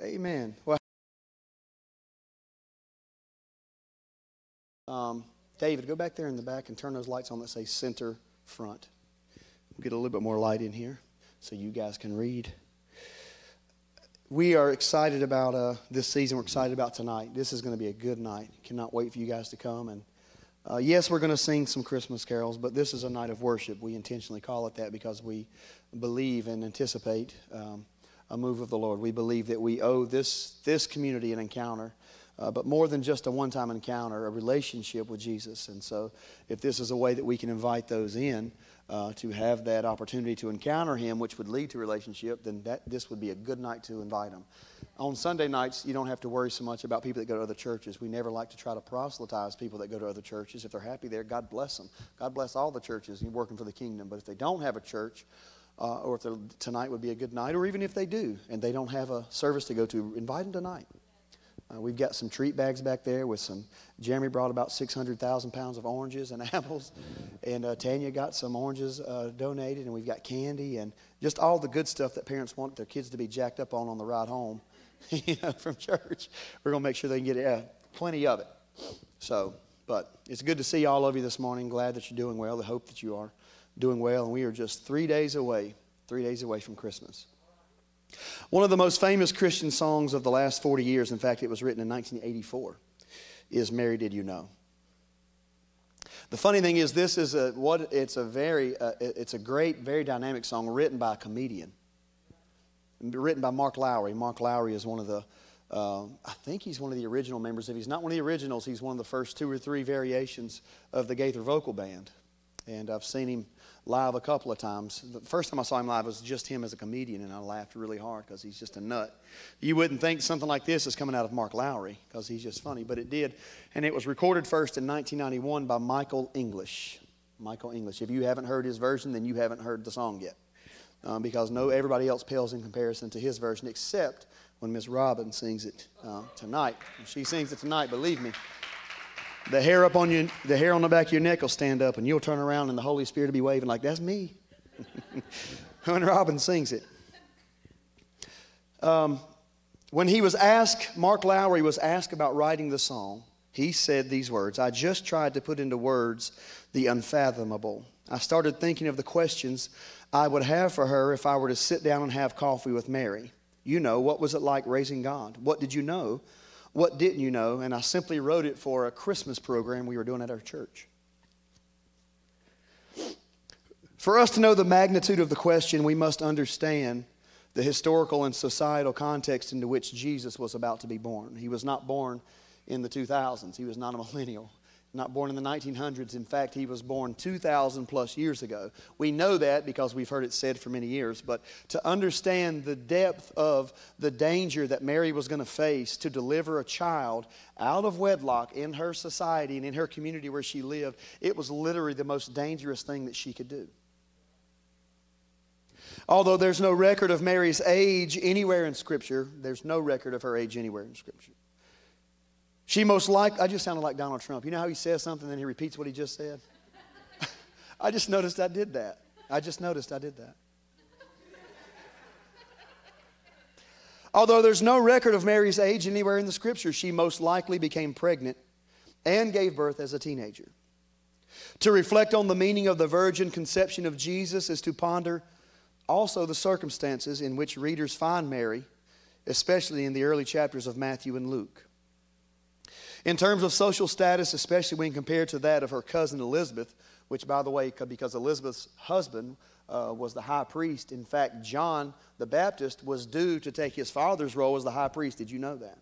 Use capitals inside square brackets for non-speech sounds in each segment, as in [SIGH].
Amen. Well, um, David, go back there in the back and turn those lights on that say center front. We'll get a little bit more light in here so you guys can read. We are excited about uh, this season. We're excited about tonight. This is going to be a good night. Cannot wait for you guys to come. And uh, yes, we're going to sing some Christmas carols, but this is a night of worship. We intentionally call it that because we believe and anticipate um, a move of the Lord. We believe that we owe this, this community an encounter. Uh, but more than just a one time encounter, a relationship with Jesus. And so, if this is a way that we can invite those in uh, to have that opportunity to encounter Him, which would lead to relationship, then that, this would be a good night to invite them. On Sunday nights, you don't have to worry so much about people that go to other churches. We never like to try to proselytize people that go to other churches. If they're happy there, God bless them. God bless all the churches working for the kingdom. But if they don't have a church, uh, or if tonight would be a good night, or even if they do and they don't have a service to go to, invite them tonight. Uh, we've got some treat bags back there with some. Jeremy brought about 600,000 pounds of oranges and [LAUGHS] apples. And uh, Tanya got some oranges uh, donated. And we've got candy and just all the good stuff that parents want their kids to be jacked up on on the ride home [LAUGHS] you know, from church. We're going to make sure they can get plenty of it. So, but it's good to see all of you this morning. Glad that you're doing well. I hope that you are doing well. And we are just three days away, three days away from Christmas. One of the most famous Christian songs of the last 40 years, in fact, it was written in 1984, is Mary Did You Know? The funny thing is, this is a, what, it's a very, uh, it's a great, very dynamic song written by a comedian, written by Mark Lowry. Mark Lowry is one of the, uh, I think he's one of the original members. If he's not one of the originals, he's one of the first two or three variations of the Gaither Vocal Band. And I've seen him live a couple of times. The first time I saw him live was just him as a comedian, and I laughed really hard because he's just a nut. You wouldn't think something like this is coming out of Mark Lowry because he's just funny, but it did. And it was recorded first in 1991 by Michael English. Michael English. If you haven't heard his version, then you haven't heard the song yet. Um, because no, everybody else pales in comparison to his version, except when Miss Robin sings it uh, tonight. she sings it tonight, believe me the hair up on you, the hair on the back of your neck will stand up, and you'll turn around, and the Holy Spirit will be waving like, "That's me." [LAUGHS] when Robin sings it. Um, when he was asked, Mark Lowry was asked about writing the song. He said these words I just tried to put into words the unfathomable. I started thinking of the questions I would have for her if I were to sit down and have coffee with Mary. You know, what was it like raising God? What did you know what didn't you know? And I simply wrote it for a Christmas program we were doing at our church. For us to know the magnitude of the question, we must understand the historical and societal context into which Jesus was about to be born. He was not born in the 2000s, he was not a millennial not born in the 1900s. In fact, he was born 2,000 plus years ago. We know that because we've heard it said for many years. But to understand the depth of the danger that Mary was going to face to deliver a child out of wedlock in her society and in her community where she lived, it was literally the most dangerous thing that she could do. Although there's no record of Mary's age anywhere in Scripture, there's no record of her age anywhere in Scripture. She most like, I just sounded like Donald Trump. You know how he says something and then he repeats what he just said? [LAUGHS] I just noticed I did that. I just noticed I did that. Although there's no record of Mary's age anywhere in the scripture, she most likely became pregnant and gave birth as a teenager. To reflect on the meaning of the virgin conception of Jesus is to ponder also the circumstances in which readers find Mary, especially in the early chapters of Matthew and Luke. In terms of social status, especially when compared to that of her cousin Elizabeth, which, by the way, because Elizabeth's husband uh, was the high priest, in fact, John the Baptist was due to take his father's role as the high priest. Did you know that?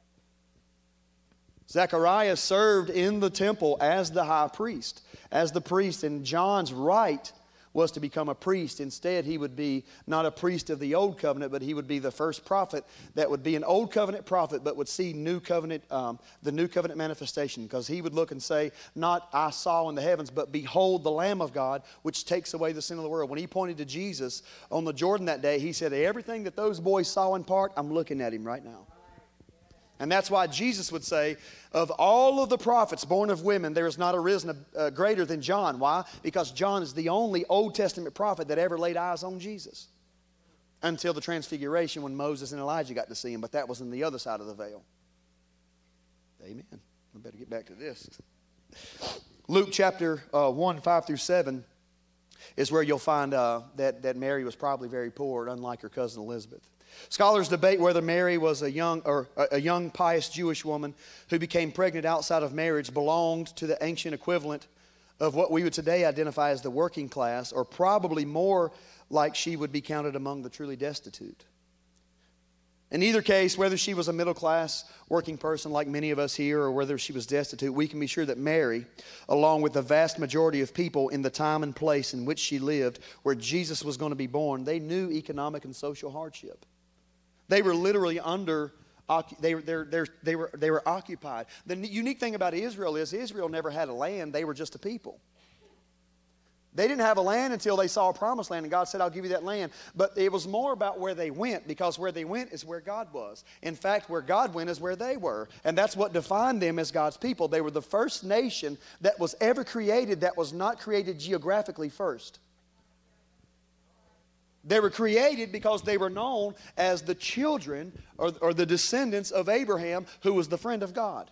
Zechariah served in the temple as the high priest, as the priest, and John's right was to become a priest. Instead, he would be not a priest of the old covenant, but he would be the first prophet that would be an old covenant prophet, but would see new covenant, um, the new covenant manifestation. Because he would look and say, Not I saw in the heavens, but behold the Lamb of God, which takes away the sin of the world. When he pointed to Jesus on the Jordan that day, he said, Everything that those boys saw in part, I'm looking at him right now. And that's why Jesus would say, of all of the prophets born of women, there is not arisen a, uh, greater than John. Why? Because John is the only Old Testament prophet that ever laid eyes on Jesus. until the transfiguration when Moses and Elijah got to see him, but that was on the other side of the veil. Amen. I better get back to this. Luke chapter uh, 1, 5 through 7 is where you'll find uh, that, that Mary was probably very poor, unlike her cousin Elizabeth. Scholars debate whether Mary was a young or a young pious Jewish woman who became pregnant outside of marriage belonged to the ancient equivalent of what we would today identify as the working class or probably more like she would be counted among the truly destitute. In either case, whether she was a middle class working person like many of us here or whether she was destitute, we can be sure that Mary, along with the vast majority of people in the time and place in which she lived, where Jesus was going to be born, they knew economic and social hardship. They were literally under, they, they, they, they, were, they were occupied. The unique thing about Israel is Israel never had a land, they were just a people. They didn't have a land until they saw a promised land, and God said, I'll give you that land. But it was more about where they went, because where they went is where God was. In fact, where God went is where they were. And that's what defined them as God's people. They were the first nation that was ever created that was not created geographically first. They were created because they were known as the children or, or the descendants of Abraham, who was the friend of God.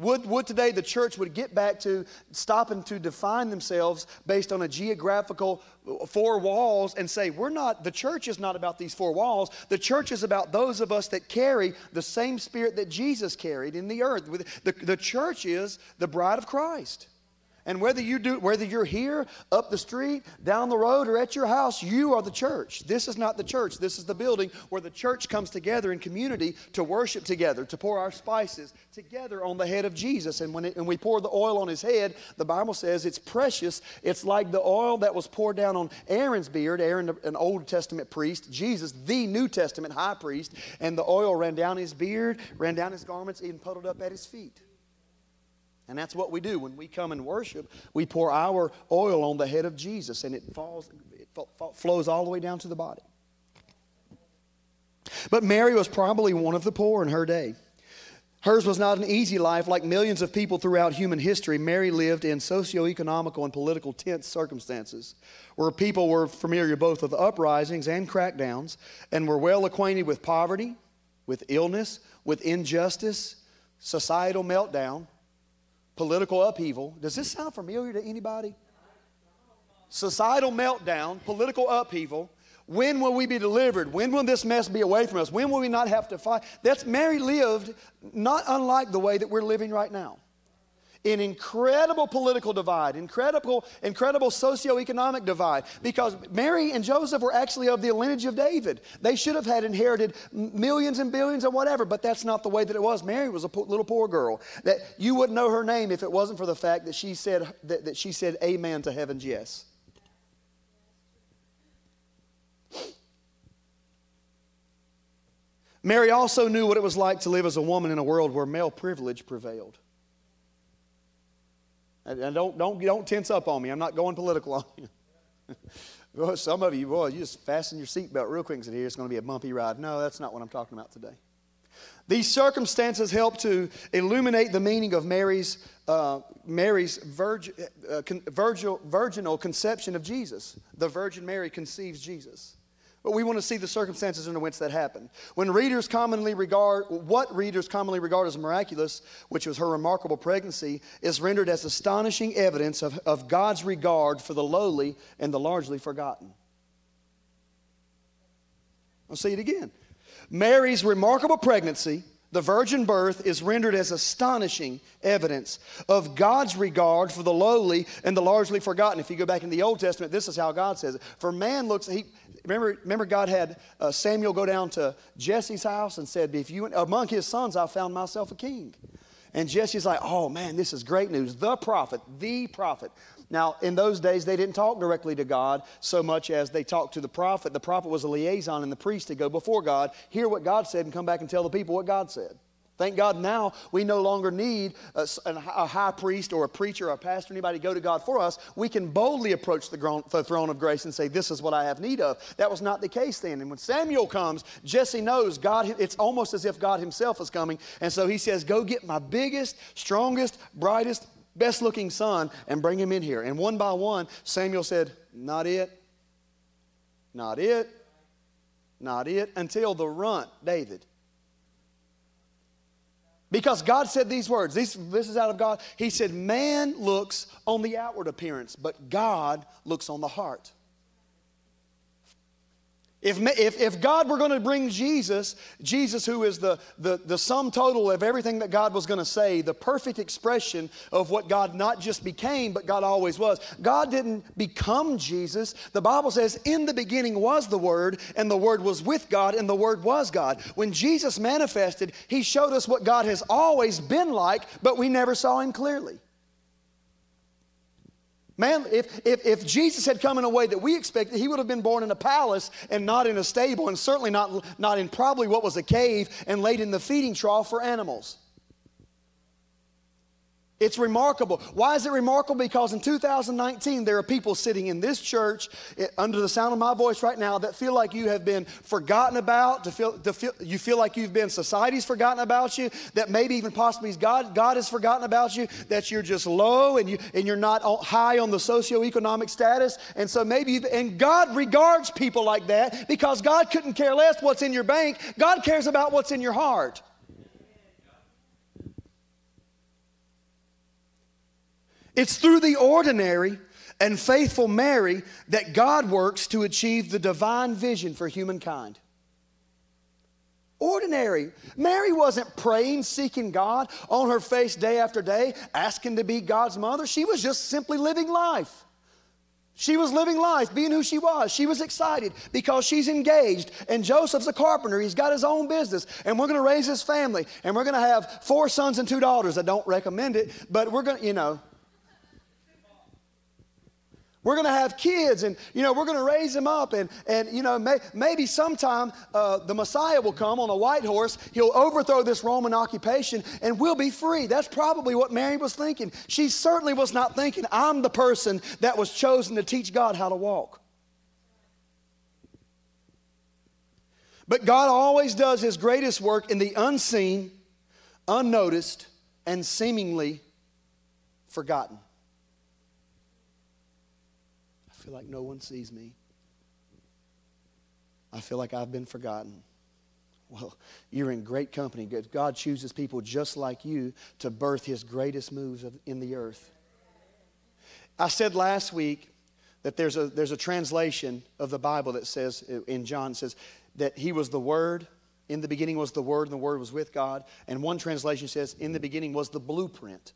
Would, would today the church would get back to stopping to define themselves based on a geographical uh, four walls and say, we're not, the church is not about these four walls. The church is about those of us that carry the same spirit that Jesus carried in the earth. The, the church is the bride of Christ. And whether you do whether you're here, up the street, down the road, or at your house, you are the church. This is not the church. This is the building where the church comes together in community to worship together, to pour our spices together on the head of Jesus. And when, it, and we pour the oil on his head, the Bible says it's precious. It's like the oil that was poured down on Aaron's beard, Aaron, an Old Testament priest, Jesus, the New Testament high priest, and the oil ran down his beard, ran down his garments, even puddled up at his feet. And that's what we do. When we come and worship, we pour our oil on the head of Jesus, and it falls, it flows all the way down to the body. But Mary was probably one of the poor in her day. Hers was not an easy life like millions of people throughout human history. Mary lived in socio-economical and political tense circumstances where people were familiar both with uprisings and crackdowns and were well acquainted with poverty, with illness, with injustice, societal meltdown, political upheaval. Does this sound familiar to anybody? Societal meltdown, political upheaval. When will we be delivered? When will this mess be away from us? When will we not have to fight? That's Mary lived not unlike the way that we're living right now an incredible political divide, incredible, incredible socioeconomic divide, because Mary and Joseph were actually of the lineage of David. They should have had inherited millions and billions and whatever, but that's not the way that it was. Mary was a little poor girl that you wouldn't know her name if it wasn't for the fact that she said that, that she said amen to heaven's yes. Mary also knew what it was like to live as a woman in a world where male privilege prevailed. And don't, don't, don't tense up on me. I'm not going political on you. [LAUGHS] well, some of you, boy, you just fasten your seatbelt real quick and say, here, it's going to be a bumpy ride. No, that's not what I'm talking about today. These circumstances help to illuminate the meaning of Mary's, uh, Mary's virg, uh, con, virgil, virginal conception of Jesus. The Virgin Mary conceives Jesus. But we want to see the circumstances under which that happened. When readers commonly regard, what readers commonly regard as miraculous, which was her remarkable pregnancy, is rendered as astonishing evidence of, of God's regard for the lowly and the largely forgotten. I'll say it again. Mary's remarkable pregnancy, the virgin birth, is rendered as astonishing evidence of God's regard for the lowly and the largely forgotten. If you go back in the Old Testament, this is how God says it. For man looks, he, Remember, remember God had uh, Samuel go down to Jesse's house and said, if you, among his sons, I found myself a king. And Jesse's like, oh man, this is great news. The prophet, the prophet. Now, in those days, they didn't talk directly to God so much as they talked to the prophet. The prophet was a liaison, and the priest to go before God, hear what God said, and come back and tell the people what God said. Thank God now we no longer need a, a, high priest or a preacher or a pastor, anybody go to God for us. We can boldly approach the, the throne of grace and say, This is what I have need of. That was not the case then. And when Samuel comes, Jesse knows God, it's almost as if God himself is coming. And so he says, Go get my biggest, strongest, brightest, best looking son and bring him in here. And one by one, Samuel said, Not it, not it, not it, until the runt, David. Because God said these words. This, this is out of God. He said, Man looks on the outward appearance, but God looks on the heart. If, if, if God were going to bring Jesus, Jesus, who is the, the, the sum total of everything that God was going to say, the perfect expression of what God not just became, but God always was. God didn't become Jesus. The Bible says, In the beginning was the Word, and the Word was with God, and the Word was God. When Jesus manifested, He showed us what God has always been like, but we never saw Him clearly. Man, if, if, if Jesus had come in a way that we expected, he would have been born in a palace and not in a stable, and certainly not, not in probably what was a cave and laid in the feeding trough for animals. It's remarkable. Why is it remarkable? Because in 2019, there are people sitting in this church eh, under the sound of my voice right now that feel like you have been forgotten about, to feel, to feel, you feel like you've been, society's forgotten about you, that maybe even possibly God, God has forgotten about you, that you're just low and, you, and you're not high on the socioeconomic status. And so maybe, and God regards people like that because God couldn't care less what's in your bank. God cares about what's in your heart. It's through the ordinary and faithful Mary that God works to achieve the divine vision for humankind. Ordinary. Mary wasn't praying, seeking God on her face day after day, asking to be God's mother. She was just simply living life. She was living life, being who she was. She was excited because she's engaged. And Joseph's a carpenter. He's got his own business. And we're going to raise his family. And we're going to have four sons and two daughters. I don't recommend it, but we're going to, you know, we're going to have kids and, you know, we're going to raise them up. And, and you know, may, maybe sometime uh, the Messiah will come on a white horse. He'll overthrow this Roman occupation and we'll be free. That's probably what Mary was thinking. She certainly was not thinking, I'm the person that was chosen to teach God how to walk. But God always does his greatest work in the unseen, unnoticed, and seemingly forgotten feel like no one sees me. I feel like I've been forgotten. Well, you're in great company. God chooses people just like you to birth his greatest moves in the earth. I said last week that there's a, there's a translation of the Bible that says, uh, in John, says that he was the Word. In the beginning was the Word, and the Word was with God. And one translation says, in the beginning was the blueprint.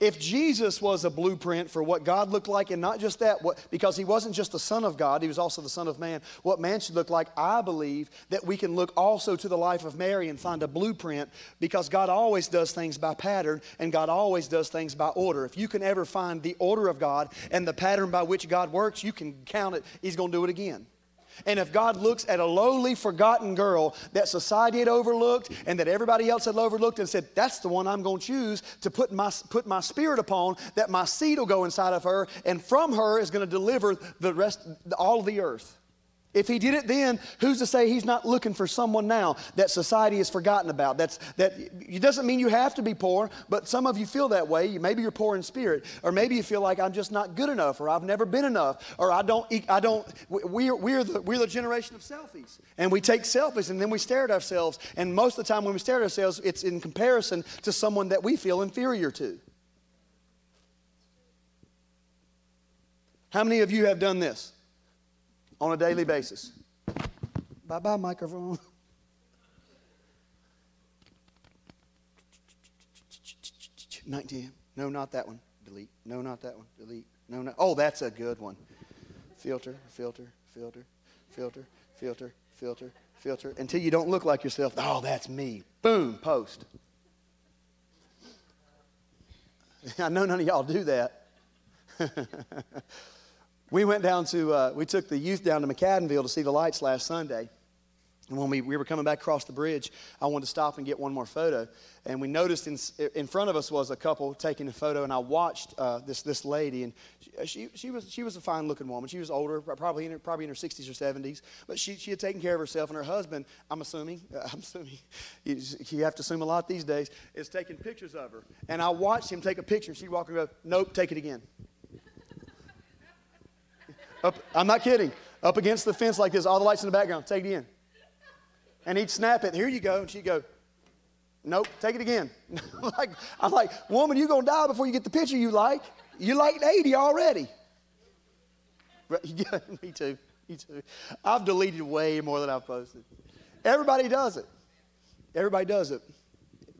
If Jesus was a blueprint for what God looked like, and not just that, what, because he wasn't just the Son of God, he was also the Son of Man, what man should look like, I believe that we can look also to the life of Mary and find a blueprint because God always does things by pattern and God always does things by order. If you can ever find the order of God and the pattern by which God works, you can count it, he's going to do it again. And if God looks at a lowly, forgotten girl that society had overlooked and that everybody else had overlooked and said, That's the one I'm going to choose to put my, put my spirit upon, that my seed will go inside of her, and from her is going to deliver the rest, all of the earth. If he did it then, who's to say he's not looking for someone now that society has forgotten about? That's, that it doesn't mean you have to be poor, but some of you feel that way. Maybe you're poor in spirit, or maybe you feel like I'm just not good enough, or I've never been enough, or I don't, I don't, we're, we're, the, we're the generation of selfies. And we take selfies and then we stare at ourselves. And most of the time when we stare at ourselves, it's in comparison to someone that we feel inferior to. How many of you have done this? On a daily basis. Bye bye, microphone. [LAUGHS] Nineteen. No, not that one. Delete. No, not that one. Delete. No, not. Oh, that's a good one. Filter, filter, filter, filter, filter, filter, filter. Until you don't look like yourself. Oh, that's me. Boom, post. [LAUGHS] I know none of y'all do that. [LAUGHS] We went down to, uh, we took the youth down to McAdenville to see the lights last Sunday. And when we, we were coming back across the bridge, I wanted to stop and get one more photo. And we noticed in, in front of us was a couple taking a photo, and I watched uh, this, this lady, and she, she, was, she was a fine looking woman. She was older, probably in her, probably in her 60s or 70s, but she, she had taken care of herself, and her husband, I'm assuming, uh, [LAUGHS] I'm assuming, you, you have to assume a lot these days, is taking pictures of her. And I watched him take a picture, and she'd walk and go, Nope, take it again. Up, I'm not kidding. up against the fence like this, all the lights in the background. Take it in. And he'd snap it. Here you go. And she'd go, Nope, take it again. [LAUGHS] like, I'm like, woman, you're going to die before you get the picture you like. You like 80 already. [LAUGHS] Me too. Me too. I've deleted way more than I've posted. Everybody does it. Everybody does it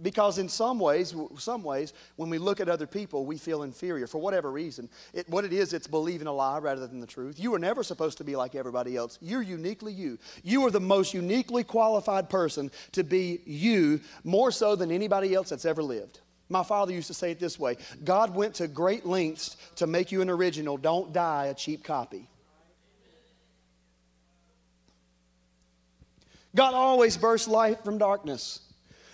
because in some ways some ways when we look at other people we feel inferior for whatever reason. It, what it is it's believing a lie rather than the truth. You were never supposed to be like everybody else. You're uniquely you. You are the most uniquely qualified person to be you more so than anybody else that's ever lived. My father used to say it this way god went to great lengths to make you an original. Don't die a cheap copy. God always bursts light from darkness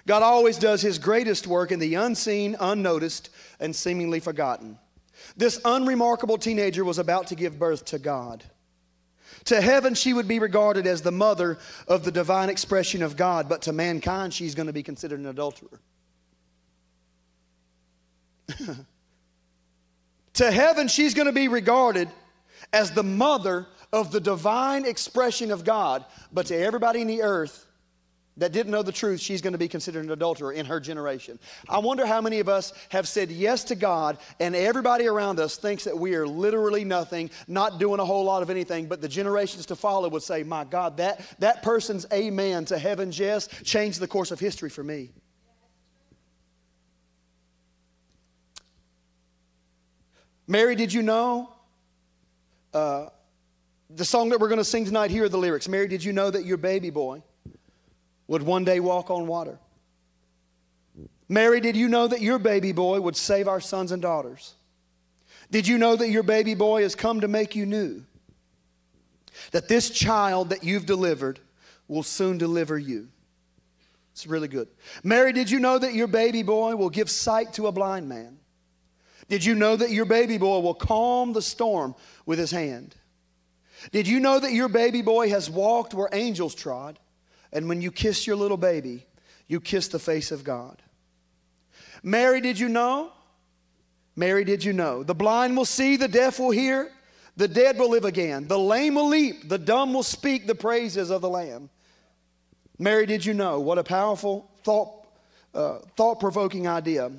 God always does his greatest work in the unseen, unnoticed, and seemingly forgotten. This unremarkable teenager was about to give birth to God. To heaven, she would be regarded as the mother of the divine expression of God, but to mankind, she's going to be considered an adulterer. [LAUGHS] to heaven, she's going to be regarded as the mother of the divine expression of God, but to everybody in the earth, that didn't know the truth, she's going to be considered an adulterer in her generation. I wonder how many of us have said yes to God, and everybody around us thinks that we are literally nothing, not doing a whole lot of anything, but the generations to follow would say, My God, that, that person's amen to heaven's yes changed the course of history for me. Mary, did you know? Uh, the song that we're going to sing tonight, here are the lyrics. Mary, did you know that your baby boy? Would one day walk on water. Mary, did you know that your baby boy would save our sons and daughters? Did you know that your baby boy has come to make you new? That this child that you've delivered will soon deliver you. It's really good. Mary, did you know that your baby boy will give sight to a blind man? Did you know that your baby boy will calm the storm with his hand? Did you know that your baby boy has walked where angels trod? And when you kiss your little baby, you kiss the face of God. Mary, did you know? Mary, did you know? The blind will see, the deaf will hear, the dead will live again, the lame will leap, the dumb will speak the praises of the Lamb. Mary, did you know? What a powerful, thought, uh, thought provoking idea.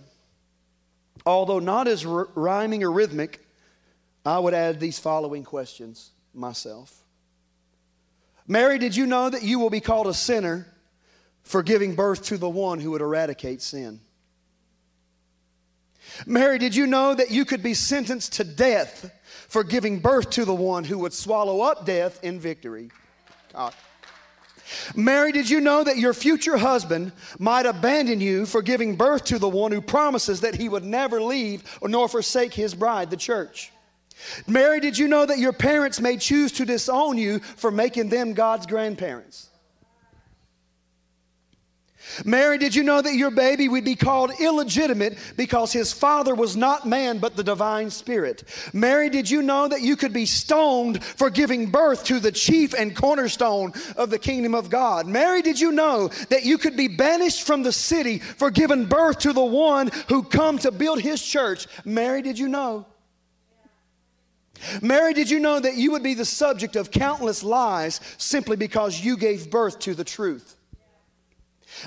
Although not as r- rhyming or rhythmic, I would add these following questions myself. Mary, did you know that you will be called a sinner for giving birth to the one who would eradicate sin? Mary, did you know that you could be sentenced to death for giving birth to the one who would swallow up death in victory? God. Mary, did you know that your future husband might abandon you for giving birth to the one who promises that he would never leave nor forsake his bride, the church? Mary, did you know that your parents may choose to disown you for making them God's grandparents? Mary, did you know that your baby would be called illegitimate because his father was not man but the divine spirit? Mary, did you know that you could be stoned for giving birth to the chief and cornerstone of the kingdom of God? Mary, did you know that you could be banished from the city for giving birth to the one who come to build his church? Mary, did you know? Mary, did you know that you would be the subject of countless lies simply because you gave birth to the truth?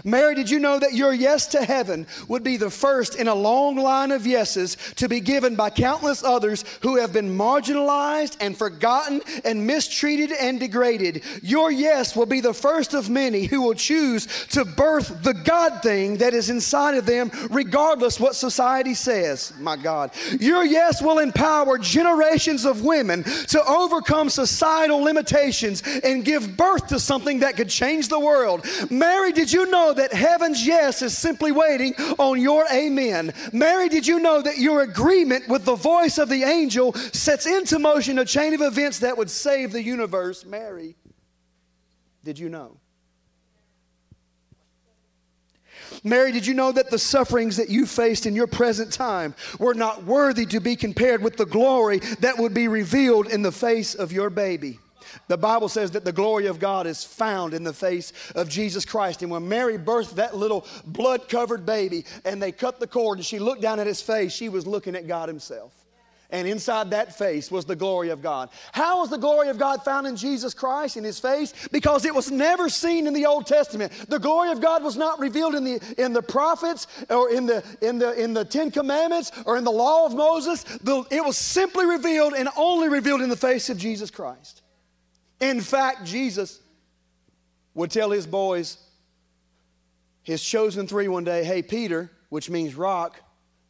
Mary, did you know that your yes to heaven would be the first in a long line of yeses to be given by countless others who have been marginalized and forgotten and mistreated and degraded? Your yes will be the first of many who will choose to birth the God thing that is inside of them, regardless what society says. My God. Your yes will empower generations of women to overcome societal limitations and give birth to something that could change the world. Mary, did you know? Know that heaven's yes is simply waiting on your amen? Mary, did you know that your agreement with the voice of the angel sets into motion a chain of events that would save the universe? Mary, did you know? Mary, did you know that the sufferings that you faced in your present time were not worthy to be compared with the glory that would be revealed in the face of your baby? The Bible says that the glory of God is found in the face of Jesus Christ. And when Mary birthed that little blood covered baby and they cut the cord and she looked down at his face, she was looking at God Himself. And inside that face was the glory of God. How was the glory of God found in Jesus Christ in his face? Because it was never seen in the Old Testament. The glory of God was not revealed in the, in the prophets or in the, in, the, in the Ten Commandments or in the law of Moses. The, it was simply revealed and only revealed in the face of Jesus Christ. In fact, Jesus would tell his boys, his chosen three one day, hey, Peter, which means rock,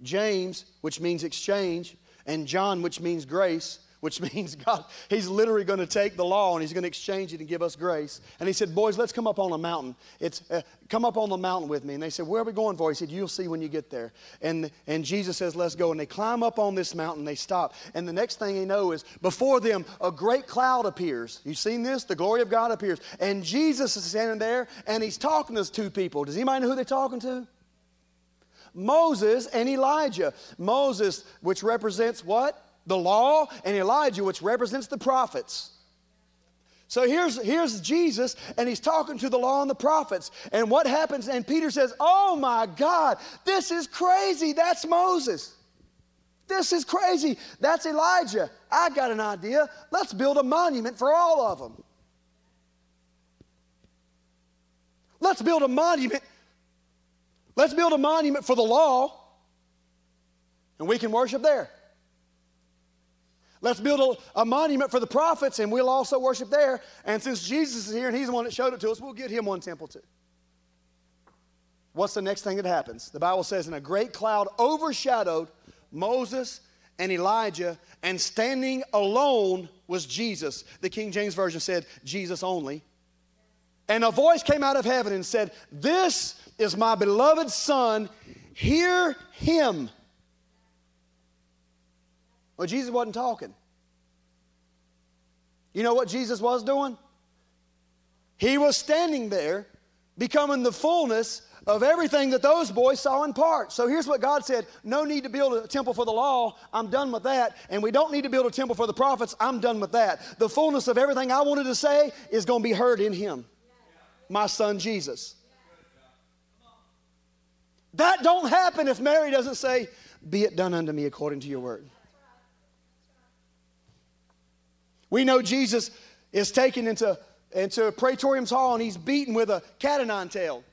James, which means exchange, and John, which means grace, which [LAUGHS] means God, He's literally going to take the law and He's going to exchange it and give us grace. And He said, Boys, let's come up on a mountain. It's, uh, come up on the mountain with me. And they said, Where are we going for? He said, You'll see when you get there. And, and Jesus says, Let's go. And they climb up on this mountain, they stop. And the next thing they know is before them, a great cloud appears. You've seen this? The glory of God appears. And Jesus is standing there and He's talking to two people. Does anybody know who they're talking to? Moses and Elijah. Moses, which represents what? The law, and Elijah, which represents the prophets. So here's, here's Jesus, and he's talking to the law and the prophets. And what happens? And Peter says, Oh my God, this is crazy. That's Moses. This is crazy. That's Elijah. I got an idea. Let's build a monument for all of them. Let's build a monument Let's build a monument for the law, and we can worship there. Let's build a, a, monument for the prophets, and we'll also worship there. And since Jesus is here and he's the one that showed it to us, we'll get him one temple too. What's the next thing that happens? The Bible says, and a great cloud overshadowed Moses and Elijah, and standing alone was Jesus. The King James Version said, Jesus only. And a voice came out of heaven and said, This is my beloved Son. Hear him. Well, Jesus wasn't talking. You know what Jesus was doing? He was standing there, becoming the fullness of everything that those boys saw in part. So here's what God said No need to build a temple for the law. I'm done with that. And we don't need to build a temple for the prophets. I'm done with that. The fullness of everything I wanted to say is going to be heard in Him, my son Jesus. That don't happen if Mary doesn't say, Be it done unto me according to your word. We know Jesus is taken into, into Praetorium's Hall and he's beaten with a cat o' nine tail,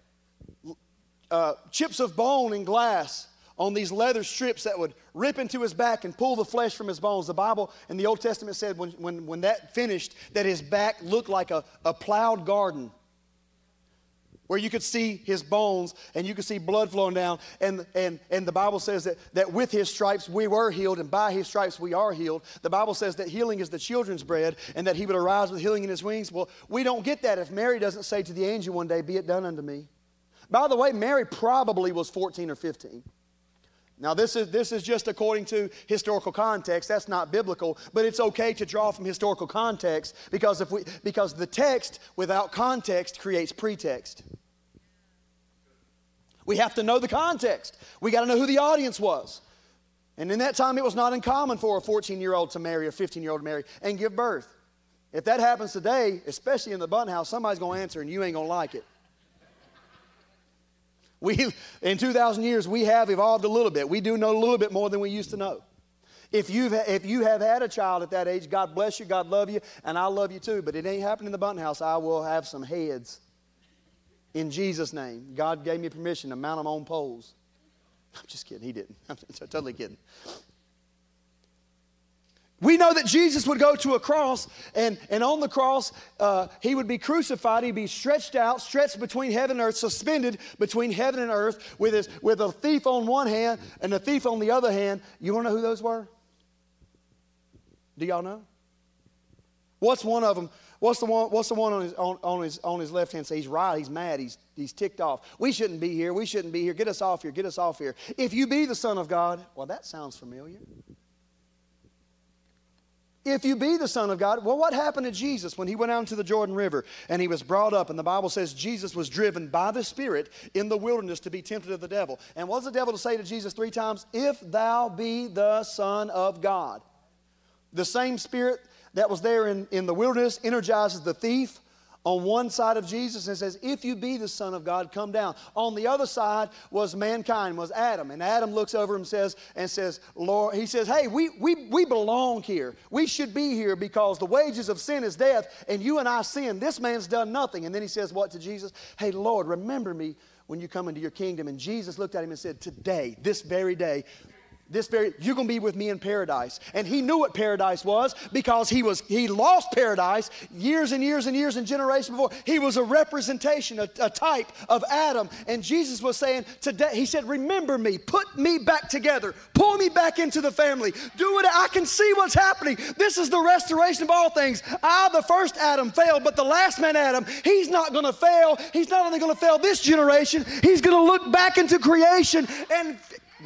uh, chips of bone and glass on these leather strips that would rip into his back and pull the flesh from his bones. The Bible in the Old Testament said when, when, when that finished, that his back looked like a, a plowed garden where you could see his bones and you could see blood flowing down. And, and, and the Bible says that, that with his stripes we were healed, and by his stripes we are healed. The Bible says that healing is the children's bread and that he would arise with healing in his wings. Well, we don't get that if Mary doesn't say to the angel one day, Be it done unto me. By the way, Mary probably was 14 or 15. Now, this is, this is just according to historical context. That's not biblical, but it's okay to draw from historical context because, if we, because the text without context creates pretext. We have to know the context. We got to know who the audience was. And in that time, it was not uncommon for a 14 year old to marry, a 15 year old to marry, and give birth. If that happens today, especially in the button house, somebody's going to answer and you ain't going to like it. We, in 2,000 years, we have evolved a little bit. We do know a little bit more than we used to know. If, you've, if you have had a child at that age, God bless you, God love you, and I love you too. But it ain't happening in the button house. I will have some heads in Jesus' name. God gave me permission to mount them on poles. I'm just kidding. He didn't. [LAUGHS] I'm totally kidding. We know that Jesus would go to a cross, and, and on the cross, uh, he would be crucified. He'd be stretched out, stretched between heaven and earth, suspended between heaven and earth, with, his, with a thief on one hand and a thief on the other hand. You want to know who those were? Do y'all know? What's one of them? What's the one, what's the one on, his, on, on his, on his left hand say? He's right, he's mad, he's, he's ticked off. We shouldn't be here, we shouldn't be here. Get us off here, get us off here. If you be the Son of God, well, that sounds familiar. If you be the Son of God, well, what happened to Jesus when he went out into the Jordan River and he was brought up? And the Bible says Jesus was driven by the Spirit in the wilderness to be tempted of the devil. And what does the devil to say to Jesus three times? If thou be the Son of God. The same Spirit that was there in, in the wilderness energizes the thief On one side of Jesus, and says, If you be the Son of God, come down. On the other side was mankind, was Adam. And Adam looks over and says, and says, Lord, he says, Hey, we, we, we belong here. We should be here because the wages of sin is death, and you and I sin. This man's done nothing. And then he says, What to Jesus? Hey, Lord, remember me when you come into your kingdom. And Jesus looked at him and said, Today, this very day, this very you're going to be with me in paradise. And he knew what paradise was because he was he lost paradise years and years and years and generations before. He was a representation a, a type of adam. And jesus was saying today he said remember me put me back together pull me back into the family. Do it i can see what's happening. This is the restoration of all things. I the first adam failed but the last man adam he's not going to fail. He's not only going to fail this generation he's going to look back into creation and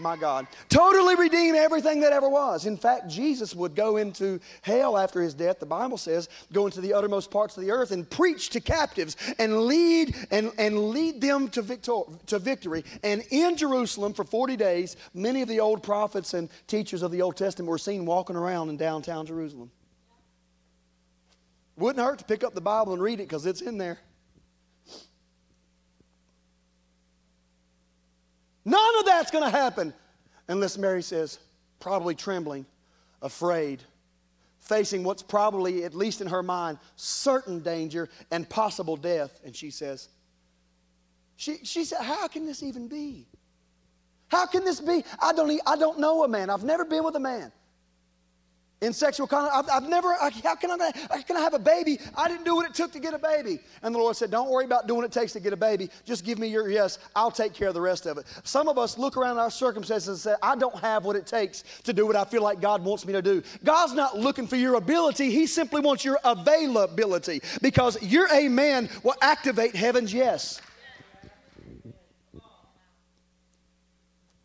my God, totally redeem everything that ever was. In fact, Jesus would go into hell after his death, the Bible says, go into the uttermost parts of the earth and preach to captives and lead and, and lead them to, victor, to victory. And in Jerusalem for 40 days, many of the old prophets and teachers of the Old Testament were seen walking around in downtown Jerusalem. Wouldn't hurt to pick up the Bible and read it because it's in there. None of that's going to happen unless Mary says, probably trembling, afraid, facing what's probably, at least in her mind, certain danger and possible death. And she says, she, she said, How can this even be? How can this be? I don't, I don't know a man. I've never been with a man in sexual contact. I've, I've never, I, how can I, how can I have a baby? I didn't do what it took to get a baby. And the Lord said, Don't worry about doing what it takes to get a baby. Just give me your yes. I'll take care of the rest of it. Some of us look around our circumstances and say, I don't have what it takes to do what I feel like God wants me to do. God's not looking for your ability, He simply wants your availability because your amen will activate heaven's yes.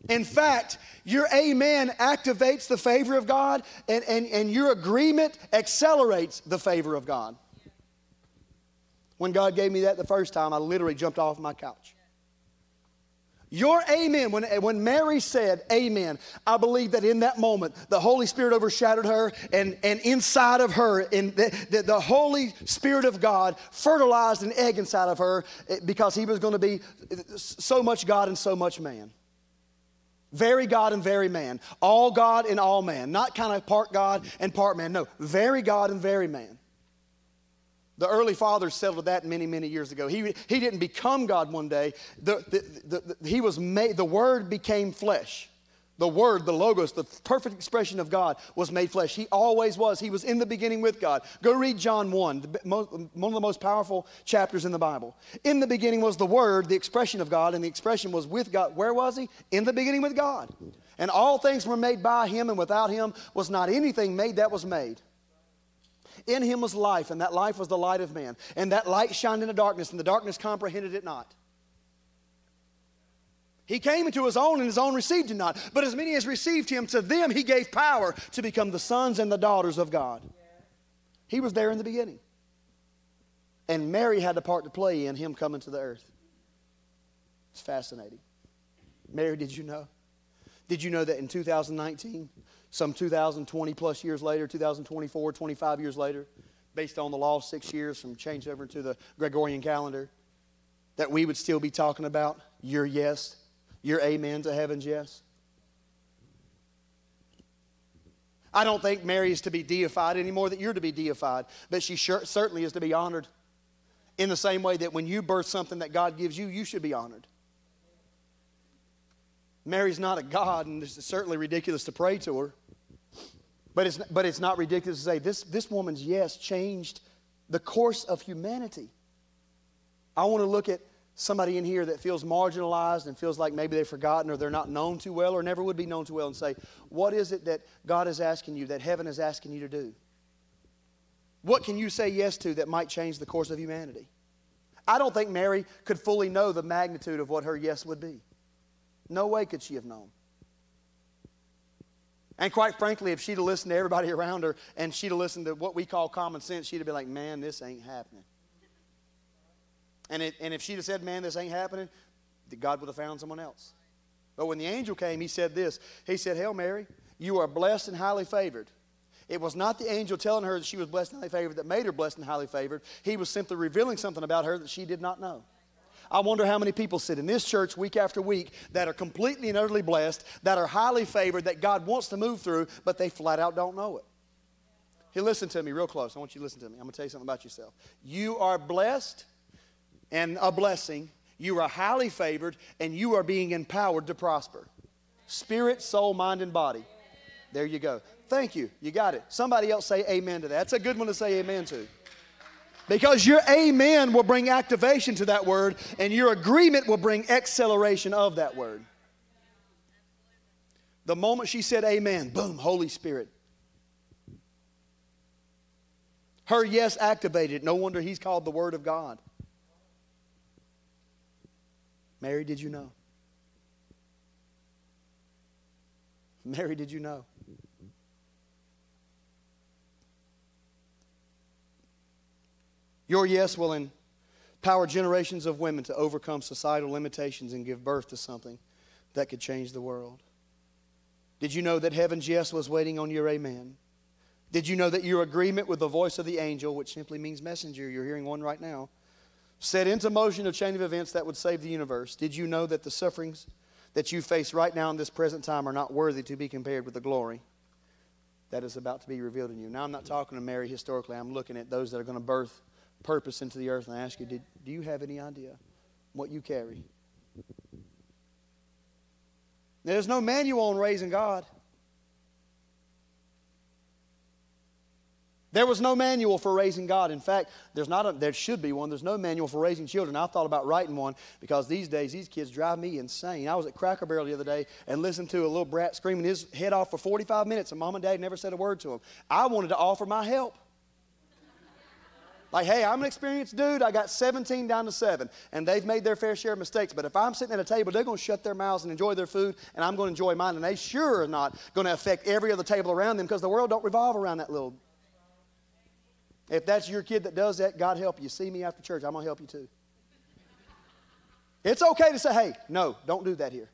In fact, your amen activates the favor of God, and, and, and your agreement accelerates the favor of God. When God gave me that the first time, I literally jumped off my couch. Your amen, when, when Mary said amen, I believe that in that moment, the Holy Spirit overshadowed her, and, and inside of her, in the, the, the Holy Spirit of God fertilized an egg inside of her eh, because he was going to be so much God and so much man. Very God and very man. All God and all man. Not kind of part God and part man. No, very God and very man. The early fathers settled that many, many years ago. He, he didn't become God one day. The, the, the, the, he was made, the Word became flesh. The Word, the Logos, the perfect expression of God was made flesh. He always was. He was in the beginning with God. Go read John 1, one of the most powerful chapters in the Bible. In the beginning was the Word, the expression of God, and the expression was with God. Where was He? In the beginning with God. And all things were made by Him, and without Him was not anything made that was made. In Him was life, and that life was the light of man. And that light shined in the darkness, and the darkness comprehended it not. He came into his own, and his own received him not. But as many as received him, to them he gave power to become the sons and the daughters of God. He was there in the beginning. And Mary had a part to play in him coming to the earth. It's fascinating. Mary, did you know? Did you know that in 2019, some 2020 plus years later, 2024, 25 years later, based on the law, six years from change over to the Gregorian calendar, that we would still be talking about your yes your amen to heaven's yes? I don't think Mary is to be deified any more that you're to be deified, but she sure, certainly is to be honored in the same way that when you birth something that God gives you, you should be honored. Mary's not a God, and it's certainly ridiculous to pray to her. But it's, but it's not ridiculous to say this, this woman's yes changed the course of humanity. I want to look at somebody in here that feels marginalized and feels like maybe they've forgotten or they're not known too well or never would be known too well and say, What is it that God is asking you, that heaven is asking you to do? What can you say yes to that might change the course of humanity? I don't think Mary could fully know the magnitude of what her yes would be. No way could she have known. And quite frankly, if she'd have listened to everybody [LAUGHS] around her and she'd have listened to what we call common sense, she'd have been like, man, this ain't happening. And, it, and if she'd have said, Man, this ain't happening, God would have found someone else. But when the angel came, he said this He said, Hail Mary, you are blessed and highly favored. It was not the angel telling her that she was blessed and highly favored that made her blessed and highly favored. He was simply revealing something about her that she did not know. I wonder how many people sit in this church week after week that are completely and utterly blessed, that are highly favored, that God wants to move through, but they flat out don't know it. Hey, listen to me real close. I want you to listen to me. I'm going to tell you something about yourself. You are blessed and a blessing. You are highly favored, and you are being empowered to prosper. Spirit, soul, mind, and body. There you go. Thank you. You got it. Somebody else say amen to that. That's a good one to say amen to. Because your amen will bring activation to that word, and your agreement will bring acceleration of that word. The moment she said amen, boom, Holy Spirit. Her yes activated. No wonder he's called the Word of God. Mary, did you know? Mary, did you know? Your yes will empower generations of women to overcome societal limitations and give birth to something that could change the world. Did you know that heaven's yes was waiting on your amen? Did you know that your agreement with the voice of the angel, which simply means messenger, you're hearing one right now, set into motion a chain of events that would save the universe? Did you know that the sufferings that you face right now in this present time are not worthy to be compared with the glory that is about to be revealed in you? Now, I'm not talking to Mary historically, I'm looking at those that are going to birth purpose into the earth. And I ask you, did, do you have any idea what you carry? There's no manual on raising God. There was no manual for raising God. In fact, there's not a, there should be one. There's no manual for raising children. I thought about writing one because these days these kids drive me insane. I was at Cracker Barrel the other day and listened to a little brat screaming his head off for 45 minutes, and mom and dad never said a word to him. I wanted to offer my help. Like, hey, I'm an experienced dude. I got 17 down to seven, and they've made their fair share of mistakes. But if I'm sitting at a table, they're going to shut their mouths and enjoy their food, and I'm going to enjoy mine. And they sure are not going to affect every other table around them because the world don't revolve around that little. If that's your kid that does that, God help you. See me after church. I'm going to help you too. It's okay to say, hey, no, don't do that here.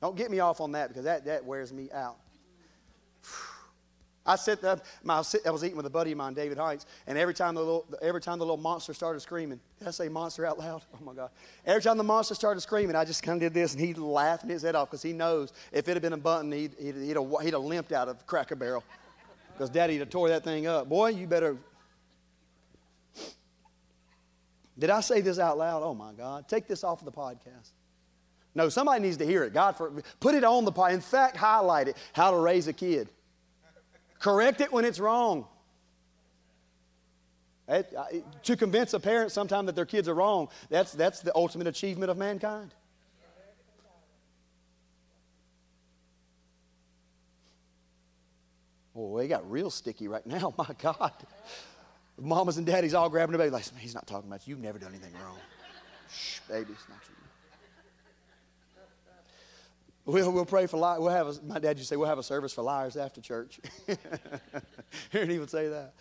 Don't get me off on that because that, that wears me out. I sit there, I was eating with a buddy of mine, David Heights, and every time the little, every time the little monster started screaming, did I say monster out loud? [LAUGHS] Oh my God. Every time the monster started screaming, I just kind of did this, and he'd laugh his head off because he knows if it had been a button, he'd, he'd, he'd, have, he'd have limped out of Cracker Barrel because Daddy'd tore that thing up. Boy, you better. Did I say this out loud? Oh my God. Take this off of the podcast. No, somebody needs to hear it. God, for, put it on the podcast. In fact, highlight it how to raise a kid. Correct it when it's wrong. It, I, to convince a parent sometime that their kids are wrong, that's, that's the ultimate achievement of mankind. Oh, they got real sticky right now. [LAUGHS] My God. Mamas and daddies all grabbing the baby like, he's not talking about you. You've never done anything wrong. Shh, baby, it's not you. We'll, we'll pray for liars. We'll have my dad used to say, we'll have a service for liars after church. Heard he would say that.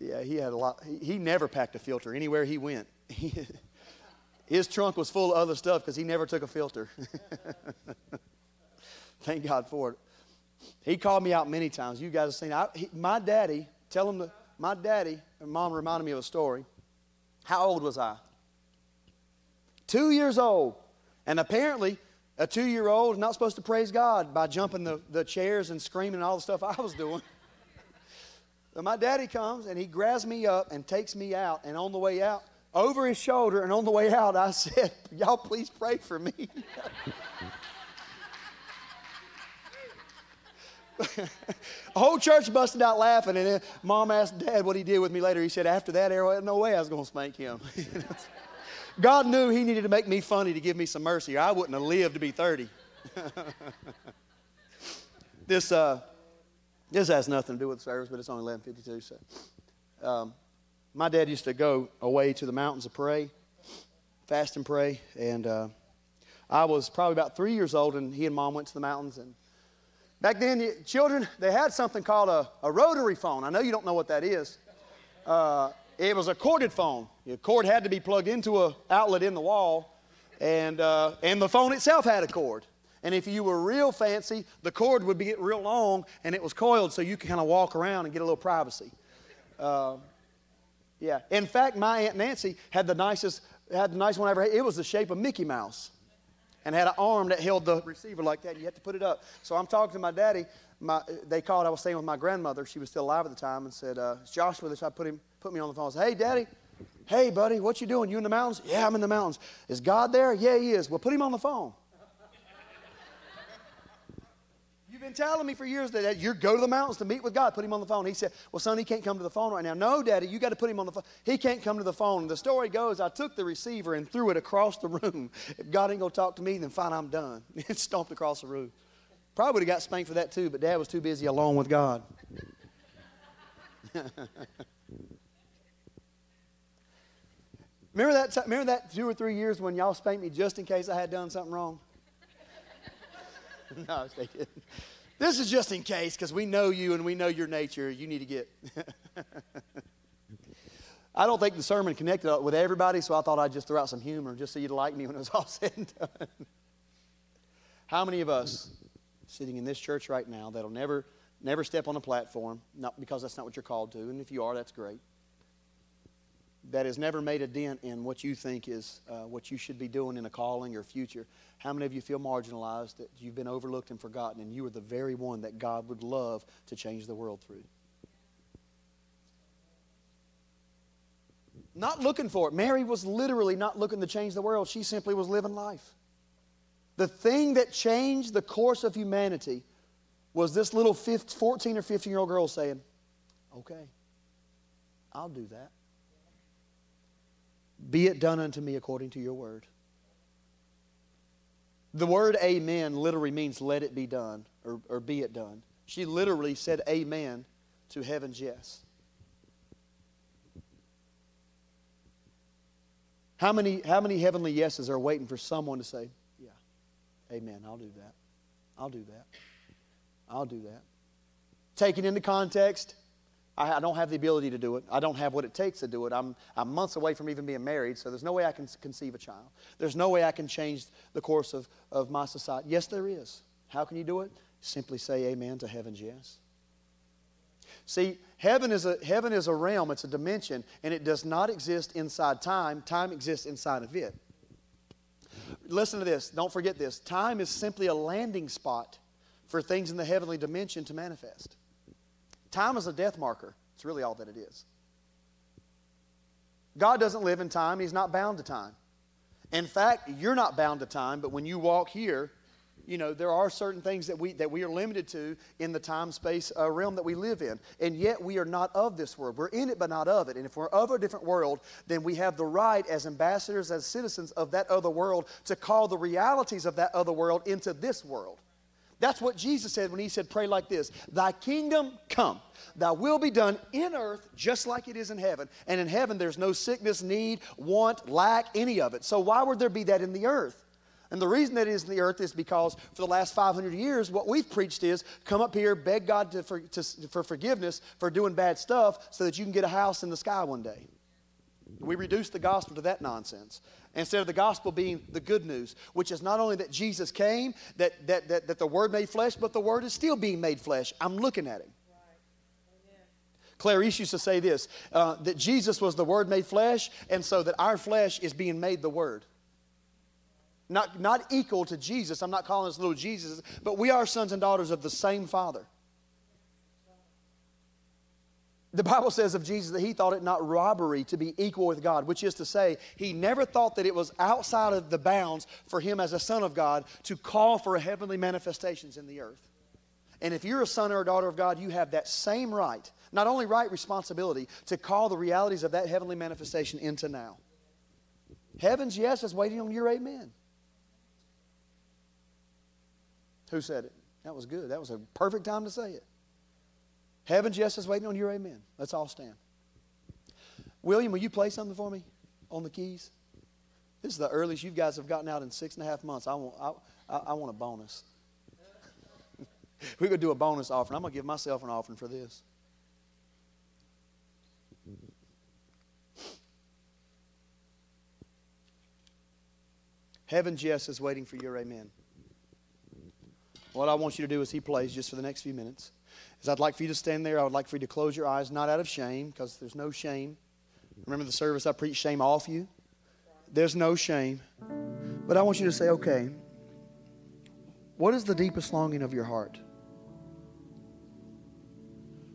Yeah, he had a lot. He, he never packed a filter anywhere he went. [LAUGHS] His trunk was full of other stuff because he never took a filter. [LAUGHS] Thank God for it. He called me out many times. You guys have seen. I, he, my daddy, tell him, that my daddy, and mom reminded me of a story. How old was I? Two years old. And apparently, a two year old is not supposed to praise God by jumping the, the chairs and screaming and all the stuff I was doing. [LAUGHS] so my daddy comes and he grabs me up and takes me out. And on the way out, over his shoulder, and on the way out, I said, Y'all please pray for me. [LAUGHS] [LAUGHS] the whole church busted out laughing, and then mom asked dad what he did with me later. He said, After that, there was no way I was going to spank him. [LAUGHS] God knew He needed to make me funny to give me some mercy, or I wouldn't have lived to be 30. [LAUGHS] this, uh, this has nothing to do with the service, but it's only 11:52. So, um, my dad used to go away to the mountains to pray, fast and pray, and uh, I was probably about three years old, and he and mom went to the mountains. And back then, children they had something called a, a rotary phone. I know you don't know what that is. Uh, it was a corded phone. The cord had to be plugged into an outlet in the wall, and, uh, and the phone itself had a cord. And if you were real fancy, the cord would be real long and it was coiled so you could kind of walk around and get a little privacy. Uh, yeah. In fact, my Aunt Nancy had the nicest, had the nice one I ever had. It was the shape of Mickey Mouse and had an arm that held the receiver like that. You had to put it up. So I'm talking to my daddy. My, they called. I was staying with my grandmother. She was still alive at the time, and said, uh, "Is Josh with us?" I put him, put me on the phone. I said, "Hey, Daddy, hey, buddy, what you doing? You in the mountains? Yeah, I'm in the mountains. Is God there? Yeah, He is. Well, put him on the phone." You've been telling me for years that you go to the mountains to meet with God. Put him on the phone. He said, Well, son, he can't come to the phone right now. No, Daddy, you got to put him on the phone. He can't come to the phone. The story goes, I took the receiver and threw it across the room. If God ain't going to talk to me, then fine, I'm done. [LAUGHS] It stomped across the room. Probably would have got spanked for that too, but Dad was too busy alone with God. [LAUGHS] remember, that t- remember that two or three years when y'all spanked me just in case I had done something wrong? [LAUGHS] no, they didn't. This is just in case because we know you and we know your nature. You need to get. [LAUGHS] I don't think the sermon connected with everybody, so I thought I'd just throw out some humor just so you'd like me when it was all [LAUGHS] said and done. How many of us sitting in this church right now that'll never, never step on a platform, not because that's not what you're called to, and if you are, that's great, that has never made a dent in what you think is uh, what you should be doing in a calling or future. How many of you feel marginalized, that you've been overlooked and forgotten, and you are the very one that God would love to change the world through? Not looking for it. Mary was literally not looking to change the world, she simply was living life. The thing that changed the course of humanity was this little 15, 14 or 15 year old girl saying, Okay, I'll do that. Be it done unto me according to your word. The word amen literally means let it be done or, or be it done. She literally said amen to heaven's yes. How many, how many heavenly yeses are waiting for someone to say, Yeah, amen, I'll do that. I'll do that. I'll do that. Taken into context, I, I don't have the ability to do it. I don't have what it takes to do it. I'm, I'm months away from even being married, so there's no way I can conceive a child. There's no way I can change the course of, of my society. Yes, there is. How can you do it? Simply say amen to heaven's yes. See, heaven is, a, heaven is a realm, it's a dimension, and it does not exist inside time. Time exists inside of it. Listen to this. Don't forget this. Time is simply a landing spot for things in the heavenly dimension to manifest. Time is a death marker. It's really all that it is. God doesn't live in time, He's not bound to time. In fact, you're not bound to time, but when you walk here, you know, there are certain things that we, that we are limited to in the time space uh, realm that we live in. And yet we are not of this world. We're in it, but not of it. And if we're of a different world, then we have the right as ambassadors, as citizens of that other world, to call the realities of that other world into this world. That's what Jesus said when he said, Pray like this Thy kingdom come, thy will be done in earth just like it is in heaven. And in heaven, there's no sickness, need, want, lack, any of it. So why would there be that in the earth? And the reason that it is in the earth is because for the last 500 years, what we've preached is come up here, beg God to, for, to, for forgiveness for doing bad stuff so that you can get a house in the sky one day. We reduce the gospel to that nonsense instead of the gospel being the good news, which is not only that Jesus came, that, that, that, that the Word made flesh, but the Word is still being made flesh. I'm looking at Him. East used to say this uh, that Jesus was the Word made flesh, and so that our flesh is being made the Word. Not, not equal to Jesus. I'm not calling us little Jesus, but we are sons and daughters of the same Father. The Bible says of Jesus that he thought it not robbery to be equal with God, which is to say, he never thought that it was outside of the bounds for him as a son of God to call for heavenly manifestations in the earth. And if you're a son or a daughter of God, you have that same right, not only right, responsibility to call the realities of that heavenly manifestation into now. Heaven's yes is waiting on your amen. Who said it? That was good. That was a perfect time to say it. Heaven's yes is waiting on your amen. Let's all stand. William, will you play something for me on the keys? This is the earliest you guys have gotten out in six and a half months. I want, I, I want a bonus. We're going to do a bonus offering. I'm going to give myself an offering for this. Heaven's yes is waiting for your amen. What I want you to do as he plays just for the next few minutes is I'd like for you to stand there. I would like for you to close your eyes, not out of shame, because there's no shame. Remember the service I preached shame off you? There's no shame. But I want you to say, okay, what is the deepest longing of your heart?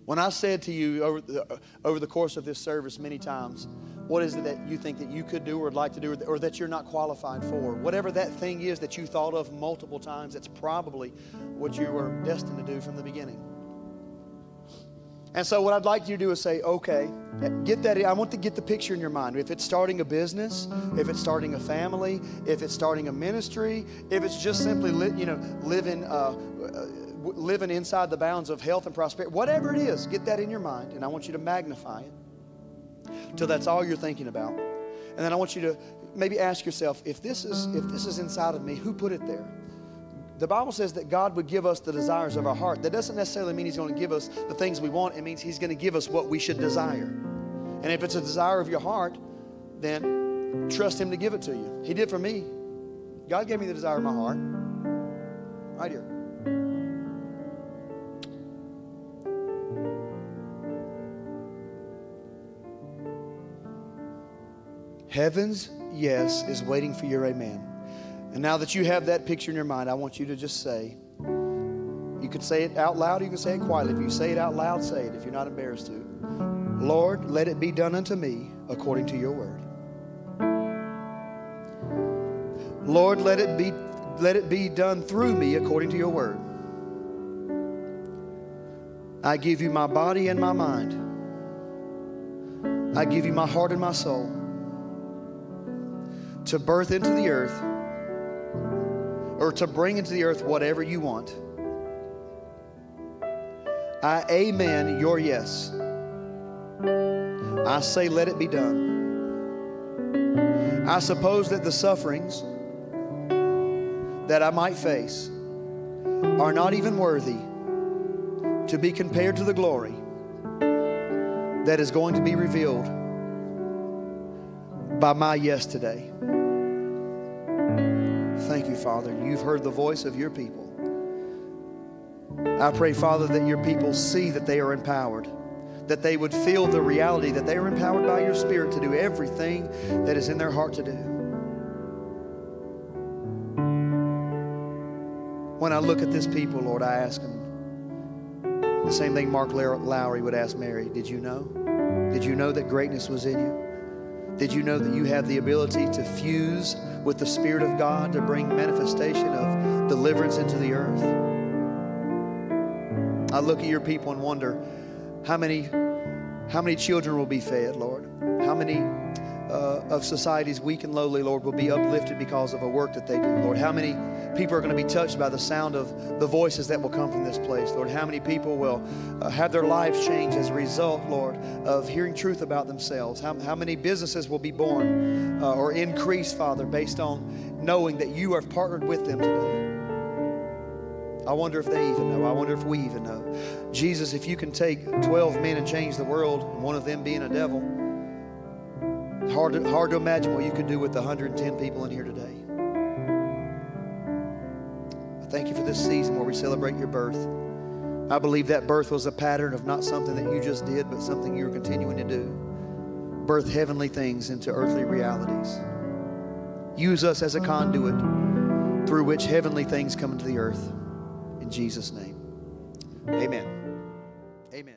When I said to you over the, over the course of this service many times, what is it that you think that you could do or would like to do or that you're not qualified for? Whatever that thing is that you thought of multiple times, that's probably what you were destined to do from the beginning. And so, what I'd like you to do is say, okay, get that. I want to get the picture in your mind. If it's starting a business, if it's starting a family, if it's starting a ministry, if it's just simply, li- you know, living, uh, living inside the bounds of health and prosperity, whatever it is, get that in your mind, and I want you to magnify it till that's all you're thinking about. And then I want you to maybe ask yourself, if this is if this is inside of me, who put it there? The Bible says that God would give us the desires of our heart. That doesn't necessarily mean He's going to give us the things we want. It means He's going to give us what we should desire. And if it's a desire of your heart, then trust Him to give it to you. He did for me. God gave me the desire of my heart. Right here. Heaven's yes is waiting for your amen. And now that you have that picture in your mind, I want you to just say, you can say it out loud, you can say it quietly. If you say it out loud, say it if you're not embarrassed to. Lord, let it be done unto me according to your word. Lord, let it be let it be done through me according to your word. I give you my body and my mind. I give you my heart and my soul to birth into the earth or to bring into the earth whatever you want. I amen your yes. I say, let it be done. I suppose that the sufferings that I might face are not even worthy to be compared to the glory that is going to be revealed by my yes today. Father. You've heard the voice of your people. I pray, Father, that your people see that they are empowered, that they would feel the reality that they are empowered by your Spirit to do everything that is in their heart to do. When I look at this people, Lord, I ask them the same thing Mark Lowry would ask Mary Did you know? Did you know that greatness was in you? Did you know that you have the ability to fuse with the Spirit of God to bring manifestation of deliverance into the earth? I look at your people and wonder how many, how many children will be fed, Lord? How many uh, of society's weak and lowly, Lord, will be uplifted because of a work that they do, Lord? How many people are going to be touched by the sound of the voices that will come from this place, Lord? How many people will uh, have their lives changed as a result, Lord, of hearing truth about themselves? How, how many businesses will be born uh, or increase, Father, based on knowing that you have partnered with them today? I wonder if they even know. I wonder if we even know. Jesus, if you can take 12 men and change the world, one of them being a devil, hard to, hard to imagine what you could do with the 110 people in here today. Thank you for this season where we celebrate your birth. I believe that birth was a pattern of not something that you just did, but something you're continuing to do. Birth heavenly things into earthly realities. Use us as a conduit through which heavenly things come into the earth. In Jesus' name. Amen. Amen.